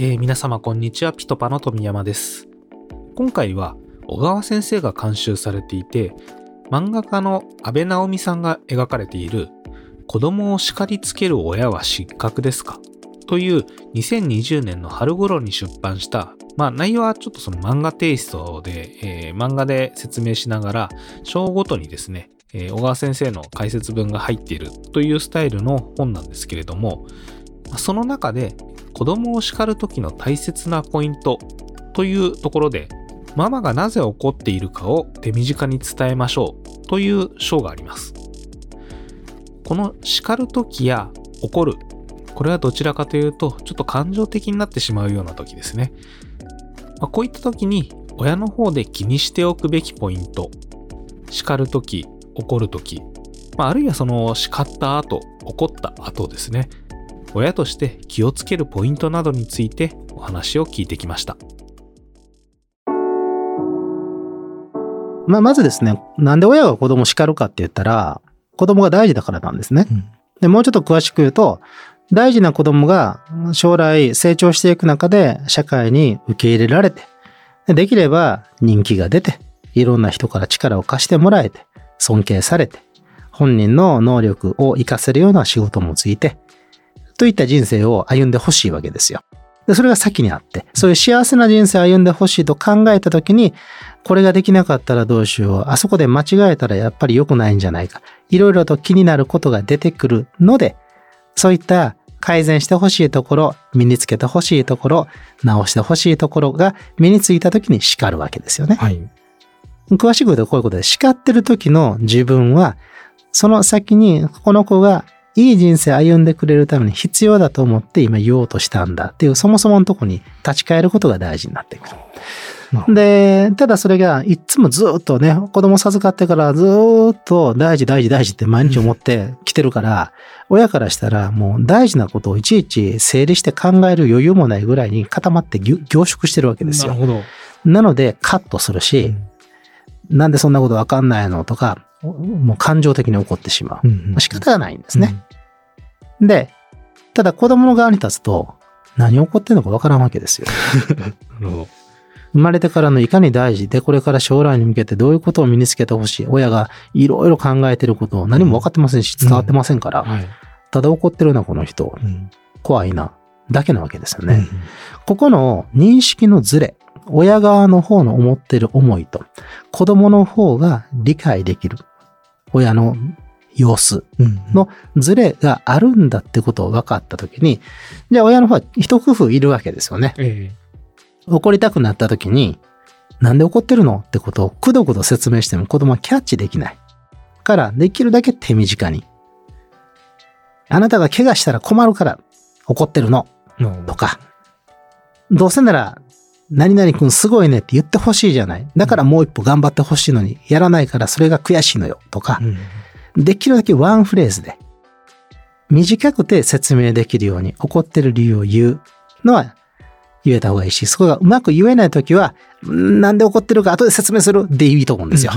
えー皆様こんにちは、ピトパの富山です。今回は小川先生が監修されていて、漫画家の安倍直美さんが描かれている子供を叱りつける親は失格ですか？という2020年の春頃に出版した、まあ内容はちょっとその漫画テイストで、えー漫画で説明しながら、章ごとにですね、えー小川先生の解説文が入っているというスタイルの本なんですけれども、その中で子供を叱る時の大切なポイントというところで、ママがなぜ怒っているかを手短に伝えましょうという章があります。この叱る時や怒る、これはどちらかというと、ちょっと感情的になってしまうような時ですね。まあこういった時に親の方で気にしておくべきポイント、叱る時、怒る時、まあ、あるいはその叱った後、怒った後ですね。親として気をつけるポイントなどについてお話を聞いてきました。まあ、まずですね、なんで親が子供を叱るかって言ったら、子供が大事だからなんですね。で、もうちょっと詳しく言うと、大事な子供が将来成長していく中で社会に受け入れられて、でできれば人気が出て、いろんな人から力を貸してもらえて、尊敬されて、本人の能力を活かせるような仕事もついて、といった人生を歩んでほしいわけですよ。で、それが先にあって、そういう幸せな人生を歩んでほしいと考えたときに、これができなかったらどうしよう。あそこで間違えたらやっぱり良くないんじゃないか。いろいろと気になることが出てくるので、そういった改善してほしいところ、身につけてほしいところ、直してほしいところが身についたときに叱るわけですよね。はい。詳しく言うとこういうことで、叱ってる時の自分は、その先にこの子がいい人生歩んでくれるために必要だと思って今言おうとしたんだっていう、そもそものとこに立ち返ることが大事になってくる。で、ただそれがいつもずっとね、子供授かってからずっと大事大事大事って毎日思ってきてるから、親からしたらもう大事なことをいちいち整理して考える余裕もないぐらいに固まって凝縮してるわけですよ。ほど。なのでカットするし、なんでそんなことわかんないのとか、もう感情的に怒ってしまう。まあ仕方がないんですね。で、ただ子供の側に立つと、何起こってんのかわからんわけですよ。なるほど。生まれてからのいかに大事で、これから将来に向けてどういうことを身につけてほしい。親がいろいろ考えてることを何も分かってませんし、伝わってませんから、はい。ただ怒ってるな、この人。怖いな。だけなわけですよね。ここの認識のズレ、親側の方の思ってる思いと、子供の方が理解できる。親の様子のズレがあるんだってことを分かったときに、じゃあ親の方は一工夫いるわけですよね。え怒りたくなった時に、なんで怒ってるのってことをくどくど説明しても子供はキャッチできない。から、できるだけ手短に。あなたが怪我したら困るから怒ってるの。とか、どうせなら、何々くんすごいねって言ってほしいじゃない。だからもう一歩頑張ってほしいのに、やらないからそれが悔しいのよ。とか、できるだけワンフレーズで、短くて説明できるように怒ってる理由を言うのは言えた方がいいし、そこがうまく言えないときは、んなんで怒ってるか後で説明するでいいと思うんですよ。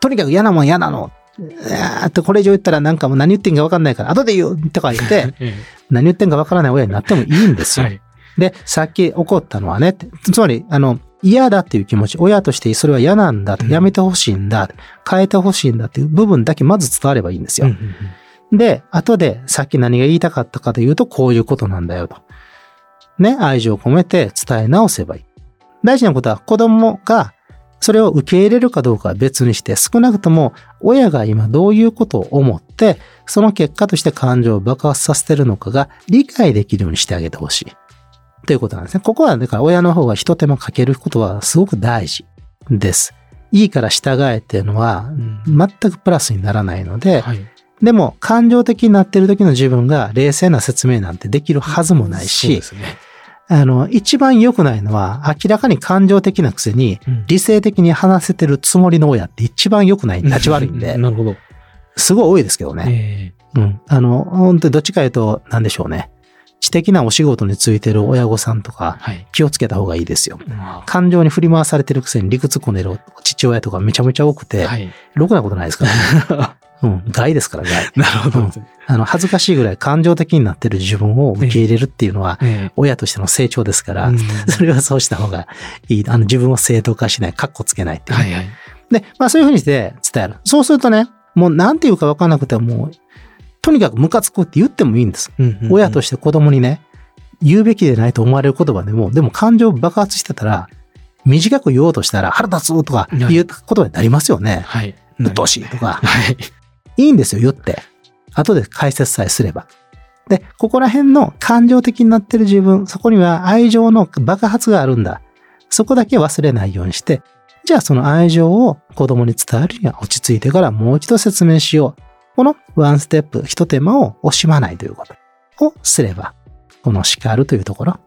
とにかく嫌なもん嫌なの。いやーってこれ以上言ったらなんかもう何言ってんか分かんないから後で言うとか言って、何言ってんか分からない親になってもいいんですよ。はい。で、さっき怒ったのはね、つまり、あの、嫌だっていう気持ち、親としてそれは嫌なんだと、うんやめてほしいんだ、変えてほしいんだっていう部分だけまず伝わればいいんですよ。で、後でさっき何が言いたかったかというと、こういうことなんだよと。ね、愛情を込めて伝え直せばいい。大事なことは子供がそれを受け入れるかどうかは別にして、少なくとも親が今どういうことを思って、その結果として感情を爆発させてるのかが理解できるようにしてあげてほしい。ということなんですね。ここはだから親の方が一手間かけることはすごく大事です。いいから従えっていうのは全くプラスにならないので、はい。でも感情的になってる時の自分が冷静な説明なんてできるはずもないしで、すね。あの、一番良くないのは明らかに感情的なくせにうん理性的に話せてるつもりの親って一番良くない、立ち悪いんで、なるほど。すごい多いですけどね。えうん。あの、本当にどっちか言うと、なんでしょうね。知的なお仕事についてる親御さんとかはい。気をつけた方がいいですよ。は感情に振り回されてるくせに理屈こねる父親とかめちゃめちゃ多くて、い。ろくなことないですから、ね。うん、害ですから、害。なるほど。うんあの、恥ずかしいぐらい感情的になってる自分を受け入れるっていうのは、え親としての成長ですから、うんそれはそうした方がいい。あの、自分を正当化しない、カッコつけないっていうね、はいはい。で、まあそういうふうにして伝える。そうするとね、もうなんていうかわかんなくても、もう、とにかくムカつくって言ってもいいんです。親としして子供にね、言うべきでないと思われる言葉でも、でも感情爆発してたら、短く言おうとしたら腹立つとかいう言葉になりますよね。はい。うっとうしいとか。はい。いいんですよ、言って。後で解説さえすれば。で、ここら辺の感情的になってる自分、そこには愛情の爆発があるんだ。そこだけ忘れないようにして、じゃあその愛情を子供に伝えるには落ち着いてからもう一度説明しよう。このワンステップ、一手間を惜しまないということをすれば、この叱るというところ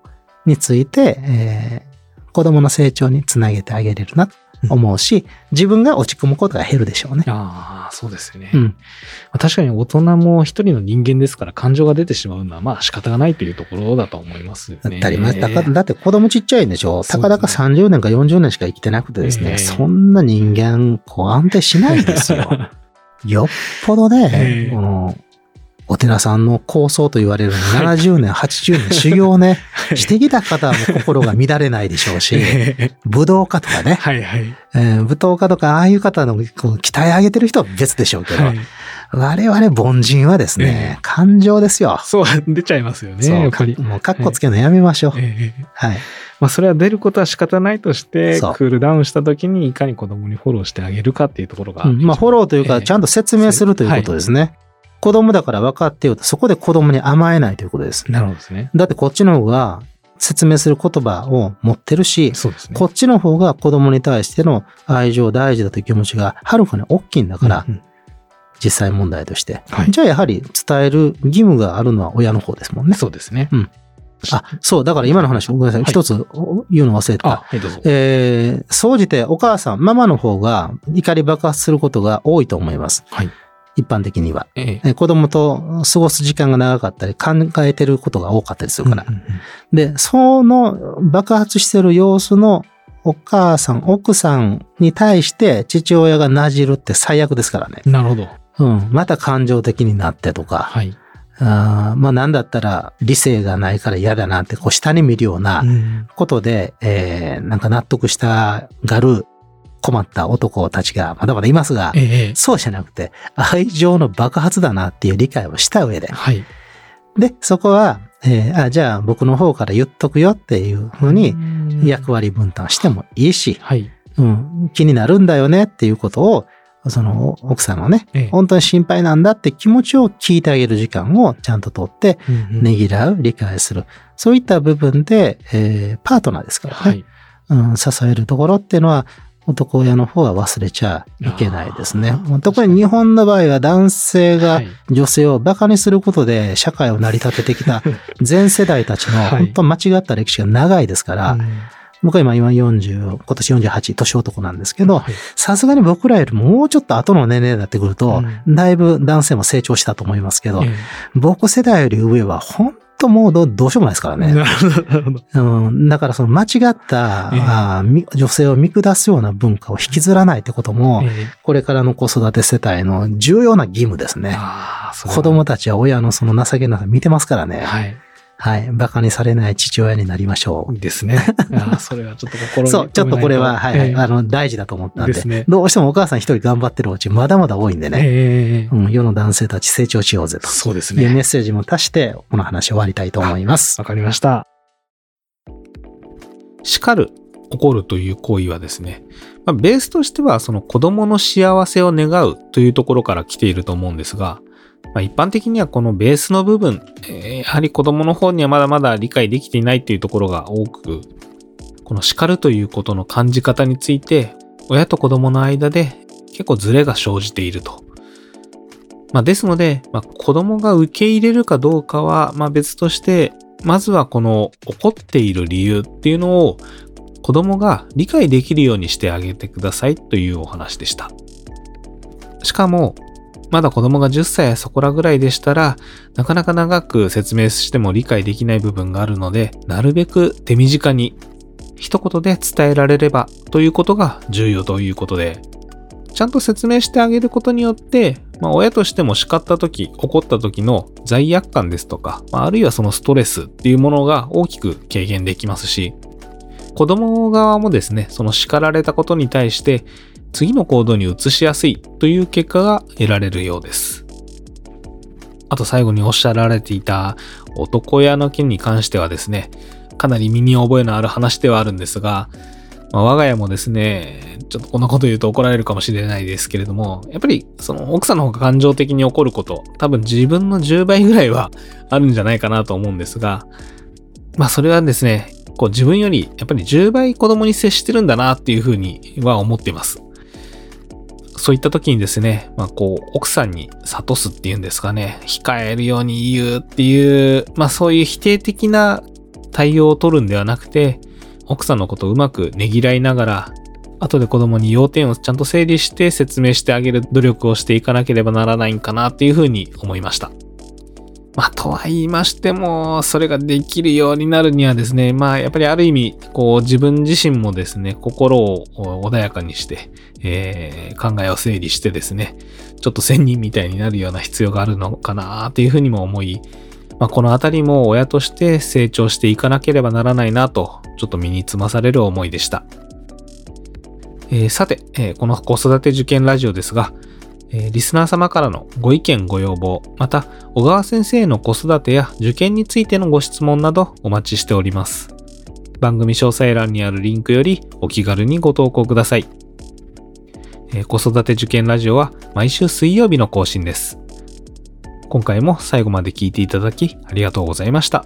について、えー子供の成長につなげてあげれるなと思うし、自分が落ち込むことが減るでしょうね。ああ、そうですよね。うん。まあ確かに大人も一人の人間ですから感情が出てしまうのはまあ仕方がないというところだと思いますよね。だって子供ちっちゃいんでしょそうたかだか30年か40年しか生きてなくてですね、ええそんな人間、こう安定しないんですよ。よっぽどね、ええこの、お寺さんの構想と言われる70年、80年 修行をね、してきた方はもう心が乱れないでしょうし、え武道家とかね、はいはい。えー武道家とかああいう方のこう鍛え上げてる人は別でしょうけど、はい我々凡人はですね、え感情ですよ。そう、出ちゃいますよね、そうやっぱり。もうカッコつけるのやめましょう。ええはい。まあそれは出ることは仕方ないとして、クールダウンした時にいかに子供にフォローしてあげるかっていうところが。うんまあ、フォローというか、ええちゃんと説明するということですね。子供だから分かってよと、そこで子供に甘えないということです。なるほどですね。だってこっちの方が説明する言葉を持ってるし、ね。こっちの方が子供に対しての愛情大事だという気持ちがはるかに大きいんだから、うんうん実際問題として。はいじゃあやはり伝える義務があるのは親の方ですもんね。そうですね。あ、そう、だから今の話、ごめんなさい。はい一つ言うの忘れてた。あ、はい、どうぞ。えー、総じてお母さん、ママの方が怒り爆発することが多いと思います。はい。一般的には。ええ。えー子供と過ごす時間が長かったり、考えてることが多かったりするから。うんうんうんで、その爆発してる様子のお母さん、奥さんに対して父親がなじるって最悪ですからね。なるほど。うん。また感情的になってとか、はい。あーまあなんだったら理性がないから嫌だなってこう下に見るようなうんことで、えーなんか納得したがる困った男たちがまだまだいますが、ええ。そうじゃなくて愛情の爆発だなっていう理解をした上で、はい。で、そこは、えーあ、じゃあ僕の方から言っとくよっていうふうに役割分担してもいいし、はい。うん、気になるんだよねっていうことを、その奥さんのね、ええ。本当に心配なんだって気持ちを聞いてあげる時間をちゃんととって、ねぎらう、理解する。そういった部分で、えーパートナーですからね、はい。うん、支えるところっていうのは、男親の方は忘れちゃいけないですね。特に日本の場合は男性がはい。女性を馬鹿にすることで社会を成り立ててきた 前世代たちのはい。本当間違った歴史が長いですから、うん僕は今今40、今年48、年男なんですけど、はいさすがに僕らよりもうちょっと後の年齢になってくると、だいぶ男性も成長したと思いますけど、え僕世代より上は本当もうどどうしようもないですからね。え なるほど。うん、だからその間違った、えーみ女性を見下すような文化を引きずらないってことも、ええこれからの子育て世帯の重要な義務ですね。ああ、そう子供たちは親のその情けなさ見てますからね。はい。はい。馬鹿にされない父親になりましょう。ですね。それはちょっと心にそう、ちょっとこれは、はい、はいええあの、大事だと思ったんでですねどうしてもお母さん一人頑張ってるうち、まだまだ多いんでね、ええうん、世の男性たち成長しようぜとそうですいうメッね。セージも足して、この話終わりたいと思います。わかりました。叱る、怒るという行為はですね、まあ、ベースとしてはその子供の幸せを願うというところから来ていると思うんですが、まあ、一般的にはこのベースの部分、えーやはり子供の方にはまだまだ理解できていないっていうところが多く、この叱るということの感じ方について、親と子供の間で結構ズレが生じていると。まあ、ですので、まあ、子供が受け入れるかどうかは、まあ、別として、まずはこの怒っている理由っていうのを子供が理解できるようにしてあげてくださいというお話でした。しかも、まだ子供が10歳やそこらぐらいでしたら、なかなか長く説明しても理解できない部分があるので、なるべく手短に一言で伝えられればということが重要ということで、ちゃんと説明してあげることによって、まあ、親としても叱った時、怒った時の罪悪感ですとか、まあ、あるいはそのストレスっていうものが大きく軽減できますし、子供側もですね、その叱られたことに対して、次の行動に移しやすいという結果が得られるようです。あと最後におっしゃられていた男屋の件に関してはですね、かなり身に覚えのある話ではあるんですが、まあ、我が家もですね、ちょっとこんなこと言うと怒られるかもしれないですけれども、やっぱりその奥さんの方が感情的に起こること、多分自分の10倍ぐらいはあるんじゃないかなと思うんですが、まあそれはですね、こう自分よりやっぱり10倍子供に接してるんだなっていうふうには思っています。そういった時にですね、まあこう奥さんに諭すっていうんですかね、控えるように言うっていう、まあそういう否定的な対応を取るんではなくて、奥さんのことをうまくねぎらいながら、後で子供に要点をちゃんと整理して説明してあげる努力をしていかなければならないんかなっていうふうに思いました。まあ、とは言いましても、それができるようになるにはですね、まあ、やっぱりある意味、こう、自分自身もですね、心を穏やかにして、えー、考えを整理してですね、ちょっと仙人みたいになるような必要があるのかなっていうふうにも思い、まあ、このあたりも親として成長していかなければならないなと、ちょっと身につまされる思いでした。えー、さて、えー、この子育て受験ラジオですが、え、リスナー様からのご意見ご要望、また小川先生の子育てや受験についてのご質問などお待ちしております。番組詳細欄にあるリンクよりお気軽にご投稿ください。え、子育て受験ラジオは毎週水曜日の更新です。今回も最後まで聞いていただきありがとうございました。